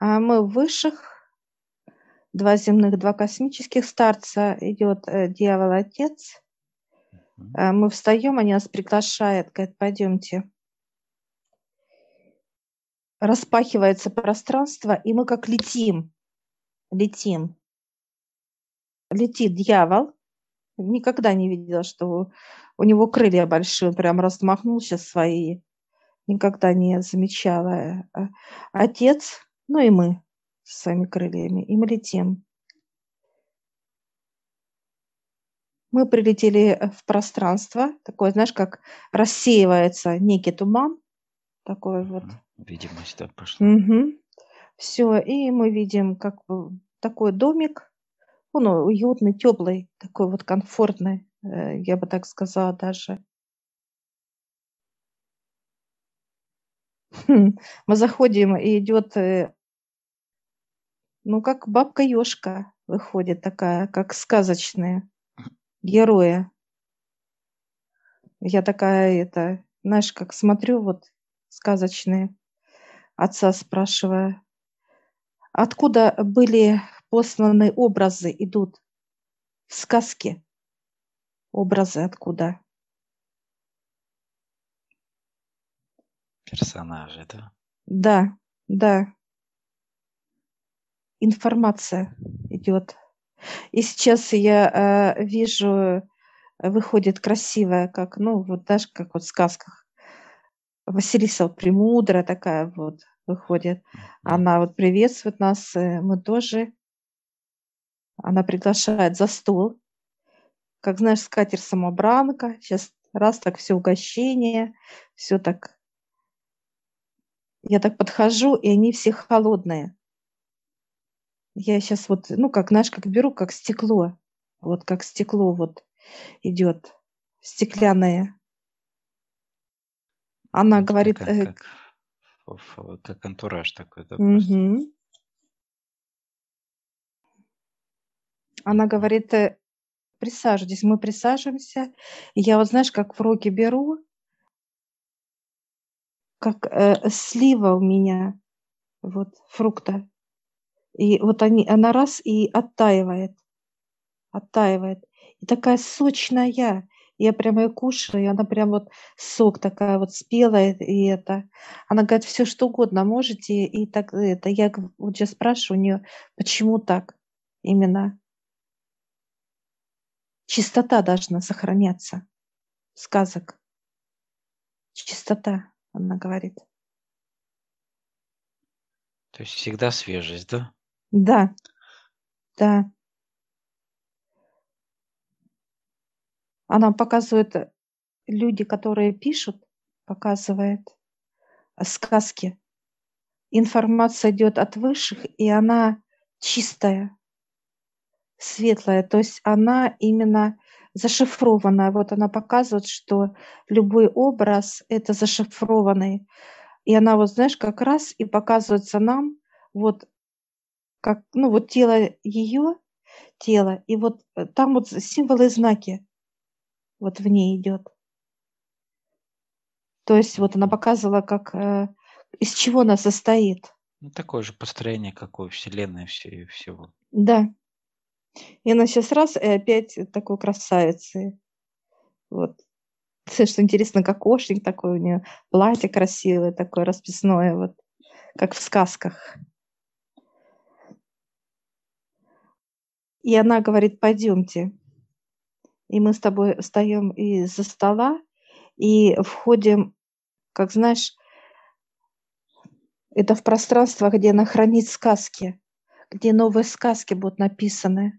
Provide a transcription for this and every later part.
А мы в высших, два земных, два космических старца, идет э, дьявол-отец. А мы встаем, они нас приглашают, говорят, пойдемте. Распахивается пространство, и мы как летим, летим. Летит дьявол. Никогда не видела, что у него крылья большие, он прям размахнул сейчас свои. Никогда не замечала. Э, отец, ну и мы с своими крыльями, и мы летим. Мы прилетели в пространство, такое, знаешь, как рассеивается некий туман, такой вот. Видимость, да, пошла. Угу. Все, и мы видим, как такой домик, он уютный, теплый, такой вот комфортный, э, я бы так сказала даже. Хм, мы заходим, и идет, э, ну, как бабка-ешка выходит такая, как сказочная героя. Я такая, это, знаешь, как смотрю вот сказочные, отца спрашивая, откуда были посланы образы, идут в сказке? Образы откуда? Персонажи, да? Да, да. Информация идет и сейчас я э, вижу, выходит красивая, как, ну, вот даже как вот в сказках. Василиса вот премудрая такая вот выходит. Она вот приветствует нас, э, мы тоже. Она приглашает за стол. Как знаешь, скатер самобранка. Сейчас раз так все угощение, все так. Я так подхожу, и они все холодные. Я сейчас вот, ну, как, знаешь, как беру, как стекло. Вот как стекло вот идет, стеклянное. Она говорит... Как, э, как, как антураж такой, да, угу. Она говорит, э, присаживайтесь. Мы присаживаемся. И я вот, знаешь, как в руки беру, как э, слива у меня, вот, фрукта. И вот они, она раз и оттаивает, оттаивает. И такая сочная. Я прямо ее кушаю, и она прям вот сок такая вот спелая, и это. Она говорит, все что угодно можете, и так это. Я вот сейчас спрашиваю у нее, почему так именно. Чистота должна сохраняться. Сказок. Чистота, она говорит. То есть всегда свежесть, да? Да, да. Она показывает, э, люди, которые пишут, показывает э, сказки. Информация идет от высших, и она чистая, светлая. То есть она именно зашифрованная. Вот она показывает, что любой образ – это зашифрованный. И она вот, знаешь, как раз и показывается нам вот как, ну, вот тело ее, тело, и вот э, там вот символы и знаки вот в ней идет. То есть вот она показывала, как, э, из чего она состоит. Ну, такое же построение, какое Вселенная все, всего. Да. И она сейчас раз и опять такой красавицы. Вот. Что интересно, как кокошник такой у нее, платье красивое такое, расписное, вот, как в сказках. И она говорит, пойдемте. И мы с тобой встаем из-за стола и входим, как знаешь, это в пространство, где она хранит сказки, где новые сказки будут написаны.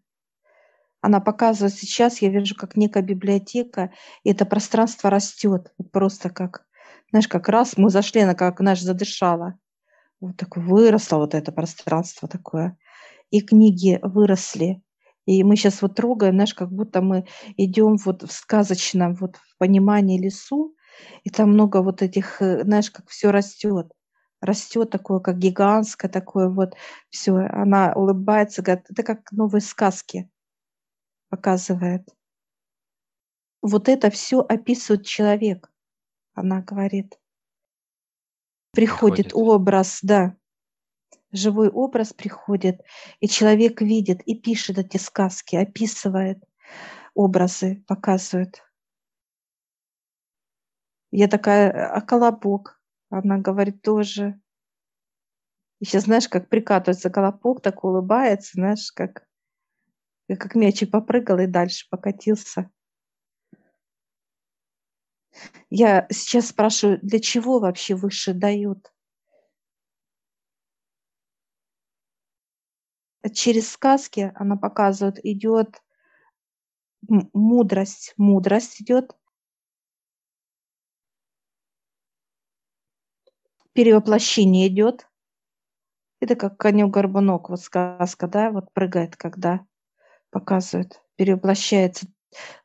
Она показывает сейчас, я вижу, как некая библиотека, и это пространство растет. Просто как, знаешь, как раз мы зашли, она как, знаешь, задышала. Вот такое выросло вот это пространство такое. И книги выросли. И мы сейчас вот трогаем, знаешь, как будто мы идем вот в сказочном, вот в понимании лесу, и там много вот этих, э, знаешь, как все растет. Растет такое, как гигантское, такое вот все. Она улыбается, говорит, это как новые сказки показывает. Вот это все описывает человек, она говорит. Приходит, Приходит. образ, да. Живой образ приходит, и человек видит и пишет эти сказки, описывает образы, показывает. Я такая, а колобок? Она говорит, тоже. И сейчас, знаешь, как прикатывается колобок, так улыбается, знаешь, как, как мячик попрыгал и дальше покатился. Я сейчас спрашиваю, для чего вообще выше дают? Через сказки она показывает, идет мудрость, мудрость идет, перевоплощение идет. Это как конек-горбунок, вот сказка, да, вот прыгает, когда показывает, перевоплощается.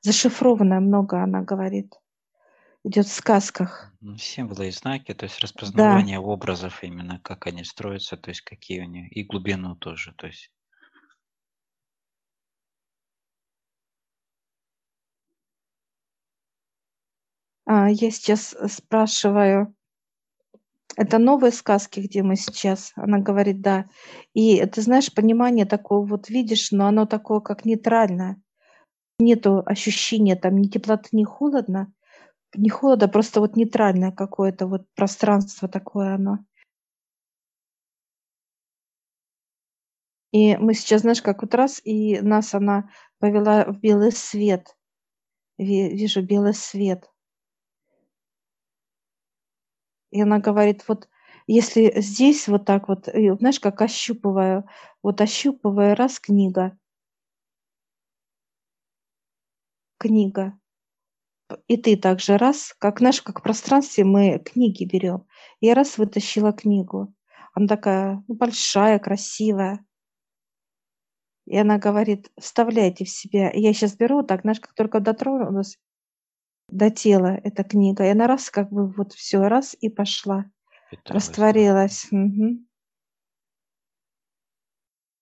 Зашифрованное много, она говорит идет в сказках. Символы и знаки, то есть распознавание да. образов именно, как они строятся, то есть какие у них, и глубину тоже, то есть. А, я сейчас э, спрашиваю, это новые сказки, где мы сейчас? Она говорит, да. И ты знаешь, понимание такое вот видишь, но оно такое как нейтральное. Нету ощущения там ни теплоты, ни холодно не холода, просто вот нейтральное какое-то вот пространство такое оно. И мы сейчас, знаешь, как вот раз, и нас она повела в белый свет. Вижу белый свет. И она говорит, вот если здесь вот так вот, знаешь, как ощупываю, вот ощупывая, раз книга. Книга и ты также раз, как наш, как в пространстве мы книги берем. Я раз вытащила книгу. Она такая ну, большая, красивая. И она говорит, вставляйте в себя. И я сейчас беру, так, знаешь, как только дотронулась до тела эта книга, и она раз, как бы вот все, раз и пошла. Питалась, растворилась. Да. Угу.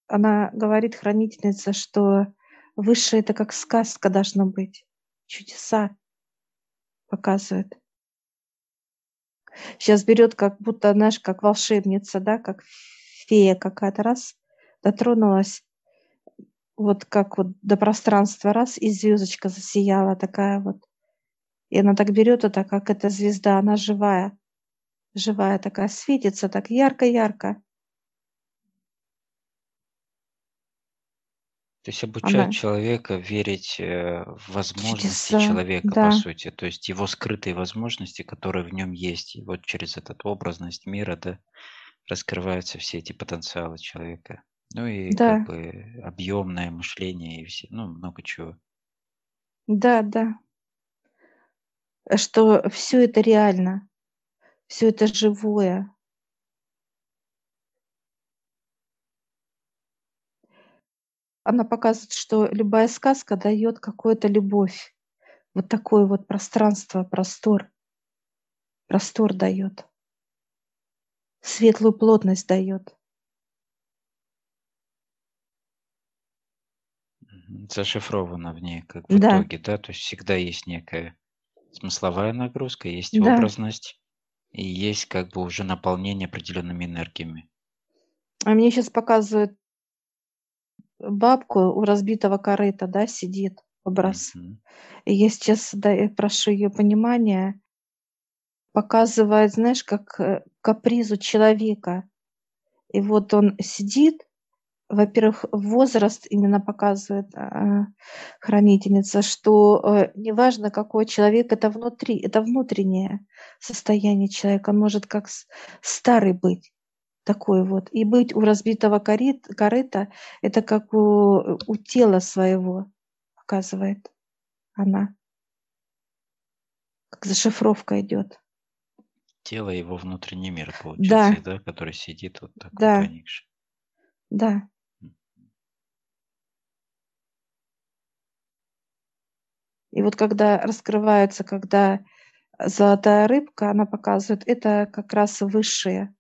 Она говорит, хранительница, что выше это как сказка должно быть. Чудеса показывает. Сейчас берет, как будто, знаешь, как волшебница, да, как фея какая-то, раз, дотронулась, вот как вот до пространства, раз, и звездочка засияла такая вот. И она так берет это, как эта звезда, она живая, живая такая, светится так ярко-ярко. То есть обучать Она человека верить э, в возможности чудеса, человека, по сути, то есть его скрытые возможности, которые в нем есть. И вот через этот образность мира, да, раскрываются все эти потенциалы человека. Ну и как бы объемное мышление и все, ну, много чего. да, да, что все это реально, все это живое, Она показывает, что любая сказка дает какую-то любовь. Вот такое вот пространство, простор. Простор дает. Светлую плотность дает. Зашифровано в ней, как в да. итоге, да? То есть всегда есть некая смысловая нагрузка, есть да. образность, и есть как бы уже наполнение определенными энергиями. А мне сейчас показывают бабку у разбитого корыта, да, сидит образ. И я сейчас, да, я прошу ее понимания, показывает, знаешь, как э, капризу человека. И вот он сидит, во-первых, возраст именно показывает а, хранительница, что э, неважно, какой человек, это внутри, это внутреннее состояние человека. Он может как старый быть такой вот. И быть у разбитого корит, корыта, это как у, у тела своего, показывает она. Как зашифровка идет. Тело его внутренний мир, получается, да, да который сидит вот такой да. поникший. Да. И вот когда раскрывается, когда золотая рыбка, она показывает, это как раз высшее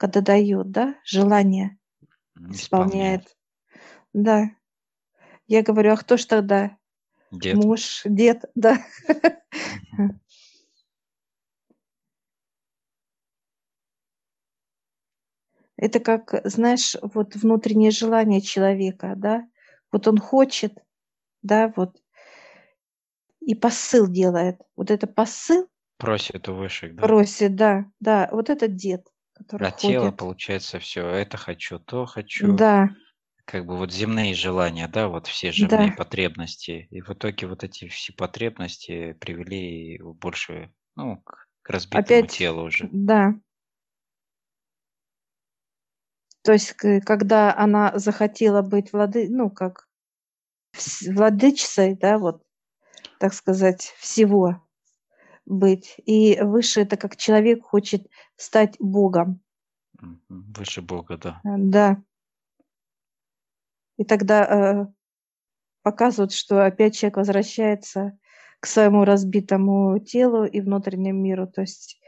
когда дают, да, желание исполняет. Да. Я говорю, а кто ж тогда? Дед. Муж, дед, да. Это как, знаешь, вот внутреннее желание человека, да? Вот он хочет, да, вот, и посыл делает. Вот это посыл. Просит у высших, да? Просит, да, да. Вот этот дед, который а ходит. тело, получается, все, это хочу, то хочу. Да. Как бы вот земные желания, да, вот все земные да. потребности. И в итоге вот эти все потребности привели больше, ну, к, разбитому Опять, телу уже. Да. То есть, когда она захотела быть влады, ну, как владычицей, да, вот, так сказать, всего быть. И выше это как человек хочет стать Богом. Выше Бога, да. Э, да. И тогда э, показывают, что опять человек возвращается к своему разбитому телу и внутреннему миру. То есть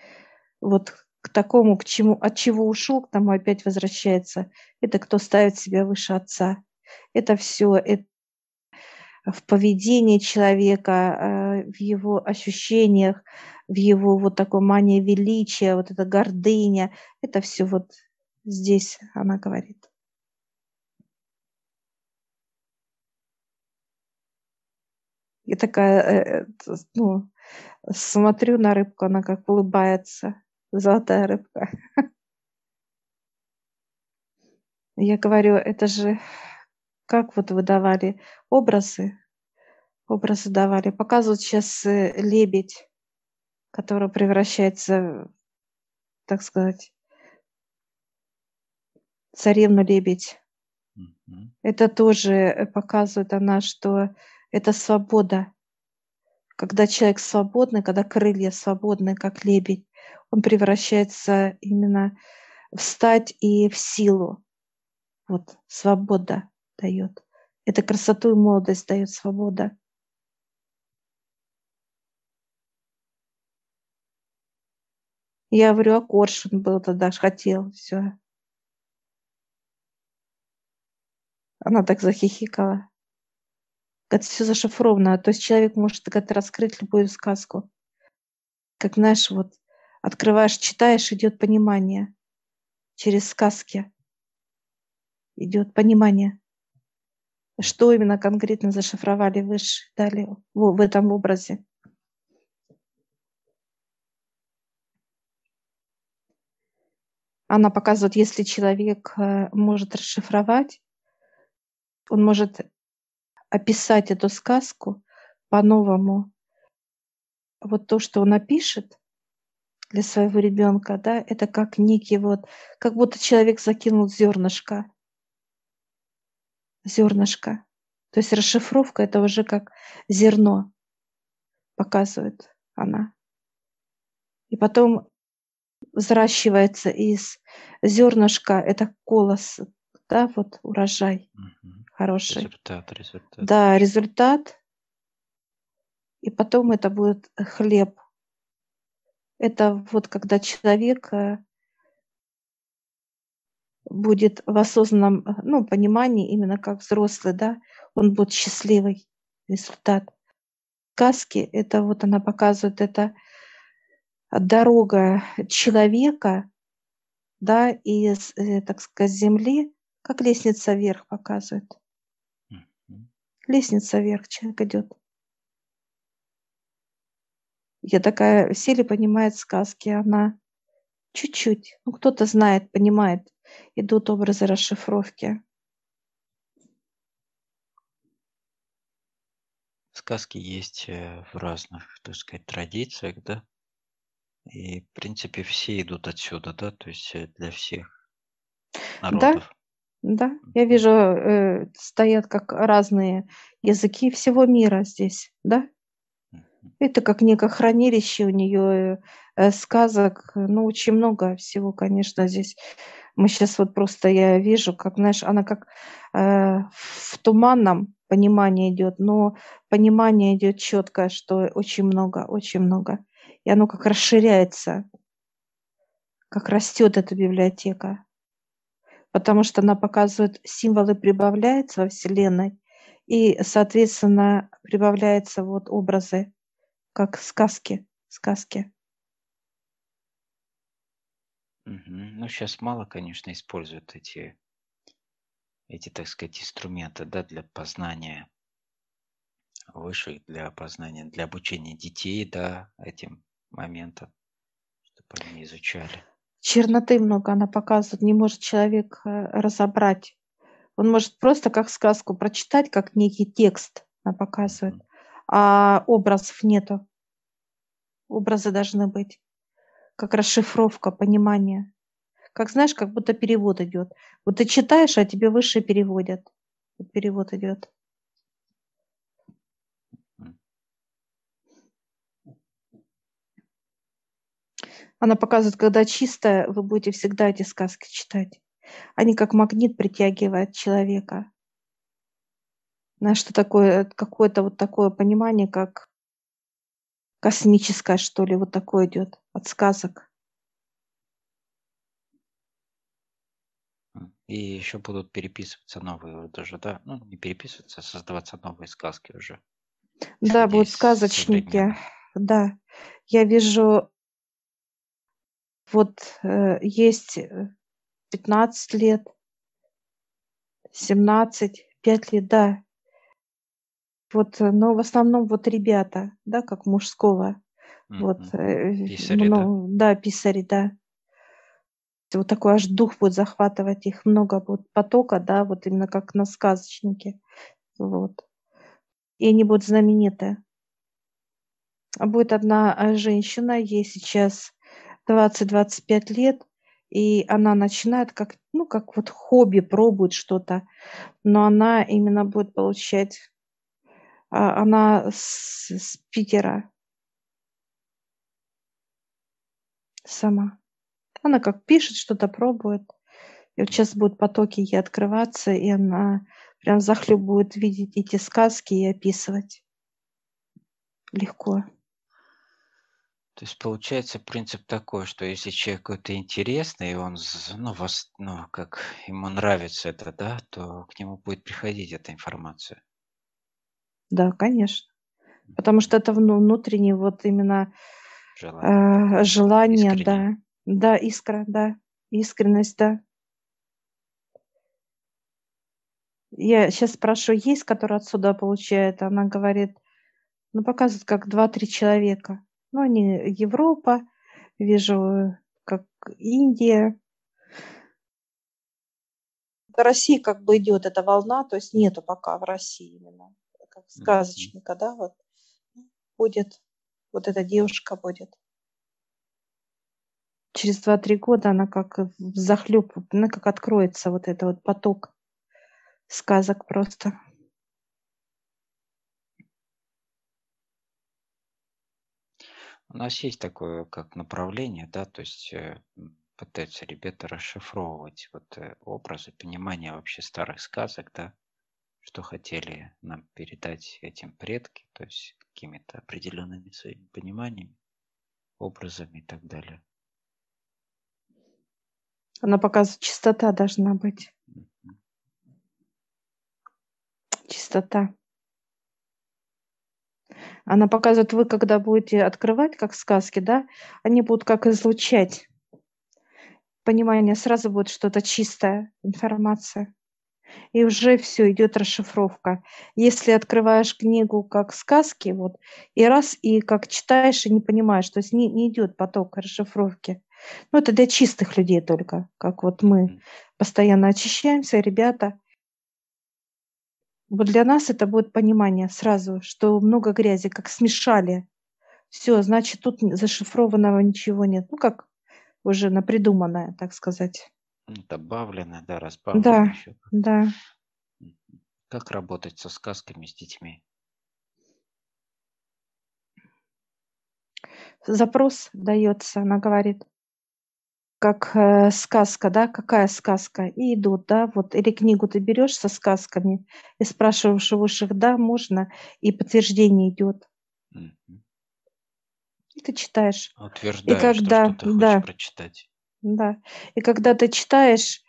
вот к такому, к чему, от чего ушел, к тому опять возвращается. Это кто ставит себя выше отца. Это все это в поведении человека, э, в его ощущениях, в его вот такой мании величия, вот эта гордыня. Это все вот здесь она говорит. И такая, э, э, ну, смотрю на рыбку, она как улыбается, золотая рыбка. Я говорю, это же как вот вы давали образы, образы давали. Показывают сейчас э, лебедь, который превращается, так сказать, царевну лебедь. Mm-hmm. Это тоже показывает она, что это свобода. Когда человек свободный, когда крылья свободны, как лебедь, он превращается именно в стать и в силу. Вот, свобода дает. Это красоту и молодость дает свобода. Я говорю, а Коршун был тогда, хотел, все. Она так захихикала. Это все зашифровано. То есть человек может как-то раскрыть любую сказку. Как, знаешь, вот открываешь, читаешь, идет понимание. Через сказки идет понимание. Что именно конкретно зашифровали выше, дали в, в этом образе? Она показывает, если человек э, может расшифровать, он может описать эту сказку по-новому. Вот то, что он напишет для своего ребенка, да, это как некий вот, как будто человек закинул зернышко зернышко. То есть расшифровка это уже как зерно показывает она. И потом взращивается из зернышка это колос, да, вот урожай угу. хороший. Результат, результат. Да, результат. И потом это будет хлеб. Это вот когда человек будет в осознанном ну, понимании, именно как взрослый, да, он будет счастливый результат. Сказки, это вот она показывает, это дорога человека, да, из, э, так сказать, земли, как лестница вверх показывает. Лестница вверх человек идет. Я такая, все ли понимает сказки, она чуть-чуть, ну кто-то знает, понимает, идут образы расшифровки. Сказки есть э, в разных, так сказать, традициях, да? И, в принципе, все идут отсюда, да? То есть э, для всех народов. Да, да. Я вижу, э, стоят как разные языки всего мира здесь, да? Это как некое хранилище у нее э, сказок, ну, очень много всего, конечно, здесь мы сейчас вот просто, я вижу, как, знаешь, она как э, в туманном понимании идет, но понимание идет четкое, что очень много, очень много. И оно как расширяется, как растет эта библиотека. Потому что она показывает, символы прибавляются во Вселенной, и, соответственно, прибавляются вот образы, как сказки, сказки. Мгм. Ну, сейчас мало, конечно, используют эти эти, так сказать, инструменты, да, для познания высших, для познания, для обучения детей, да, этим моментам, чтобы они изучали. Черноты много она показывает, не может человек э, разобрать. Он может просто как сказку прочитать, как некий текст она показывает, Мгм. а образов нету. Образы должны быть, как расшифровка, понимание. Как знаешь, как будто перевод идет. Вот ты читаешь, а тебе выше переводят. Вот перевод идет. Она показывает, когда чистая, вы будете всегда эти сказки читать. Они как магнит притягивают человека. Знаешь, что такое, какое-то вот такое понимание, как космическое, что ли, вот такое идет от сказок. И еще будут переписываться новые даже, да? Ну, не переписываться, а создаваться новые сказки уже. Да, будут сказочники. Да. Я вижу, вот э, есть 15 э, лет, 17, 5 лет, да. Вот, э, но в основном вот ребята, да, как мужского. Mm-hmm. Вот, писари, ну, да? да, писари, да. Вот такой аж дух будет захватывать их, много будет потока, да, вот именно как на сказочнике. Вот. И они будут знаменитые. А будет одна женщина, ей сейчас 20-25 лет, и она начинает как, ну, как вот хобби, пробует что-то, но она именно будет получать, а, она с, с Питера сама. Она как пишет, что-то пробует. И вот сейчас будут потоки ей открываться, и она прям захлеб будет видеть эти сказки и описывать легко. То есть получается принцип такой, что если человек какой-то интересный, и он, ну, вас, ну, как ему нравится это, да, то к нему будет приходить эта информация. Да, конечно. Потому что это внутреннее вот именно желание, э, желание да. Да, искра, да. Искренность, да. Я сейчас спрашиваю, есть, который отсюда получает? Она говорит, ну, показывает, как два-три человека. Ну, они Европа, вижу, как Индия. В России как бы идет эта волна, то есть нету пока в России именно, как сказочника, да, вот будет, вот эта девушка будет. Через 2-3 года она как захлеб, она как откроется вот это вот поток сказок просто. У нас есть такое как направление, да, то есть э, пытаются ребята расшифровывать вот э, образы, понимание вообще старых сказок, да, что хотели нам передать этим предки, то есть какими-то определенными своими пониманиями, образами и так далее. Она показывает, чистота должна быть. Чистота. Она показывает, вы когда будете открывать, как сказки, да, они будут как излучать. Понимание сразу будет что-то чистая информация. И уже все, идет расшифровка. Если открываешь книгу как сказки, вот, и раз, и как читаешь, и не понимаешь, то есть не, не идет поток расшифровки. Ну, это для чистых людей только, как вот мы постоянно очищаемся, ребята. Вот для нас это будет понимание сразу, что много грязи, как смешали. Все, значит, тут зашифрованного ничего нет. Ну, как уже напридуманное, так сказать. Добавленное, да, разбавленное. Да, еще. да. Как работать со сказками с детьми? Запрос дается, она говорит, как э, сказка, да, какая сказка, и идут, да, вот, или книгу ты берешь со сказками и спрашиваешь у высших, да, можно, и подтверждение идет. И ты читаешь. Утверждаешь, и когда, то, что ты да, прочитать. Да. И когда ты читаешь,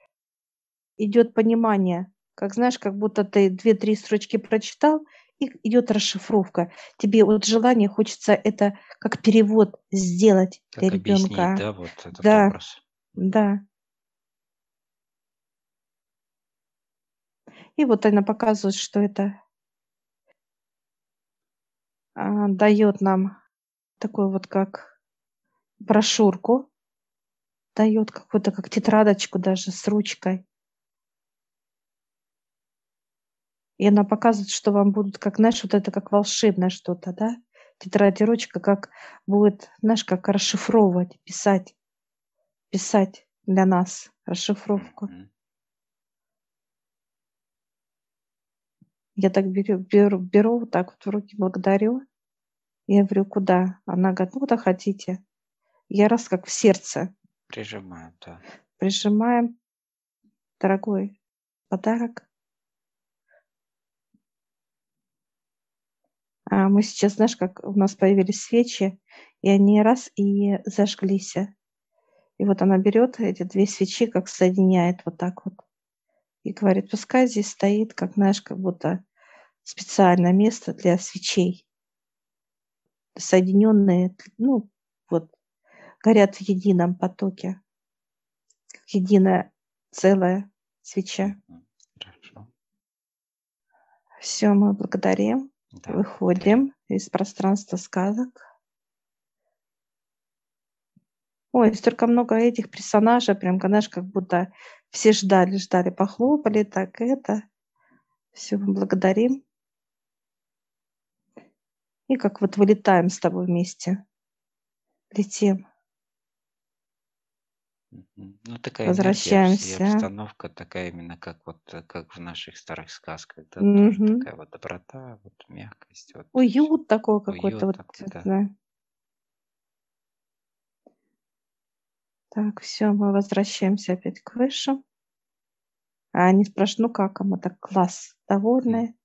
идет понимание, как знаешь, как будто ты две-три строчки прочитал, и идет расшифровка. Тебе вот желание хочется это как перевод сделать как для ребенка. да, вот этот да. образ. Да. И вот она показывает, что это а, дает нам такую вот как брошюрку, дает какую-то как тетрадочку даже с ручкой. И она показывает, что вам будут, как, знаешь, вот это как волшебное что-то, да? Тетрадь и ручка, как будет, знаешь, как расшифровывать, писать, писать для нас расшифровку. Я так беру, беру, беру вот так вот в руки, благодарю. Я говорю, куда? Она говорит, ну, куда хотите. Я раз как в сердце. Прижимаем, да. Прижимаем. Дорогой подарок. А мы сейчас, знаешь, как у нас появились свечи, и они раз и зажглись. И вот она берет эти две свечи, как соединяет вот так вот. И говорит, пускай здесь стоит, как, знаешь, как будто специальное место для свечей. Соединенные, ну, горят в едином потоке. Как единая целая свеча. Хорошо. Все, мы благодарим. Да, Выходим из пространства сказок. Ой, столько много этих персонажей, прям, знаешь, как будто все ждали, ждали, похлопали, так это. Все, мы благодарим. И как вот вылетаем с тобой вместе. Летим. Ну, такая Возвращаемся. и обстановка такая именно как вот э, как в наших старых сказках, да, тоже такая вот доброта, вот мягкость, вот Уют такой какой-то вот, такой, да. да. Так, все, мы возвращаемся опять к выше. А они спрашивают, ну как, а мы так класс, довольны.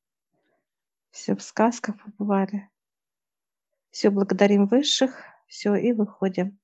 Все в сказках побывали. Все, благодарим высших, все, и выходим.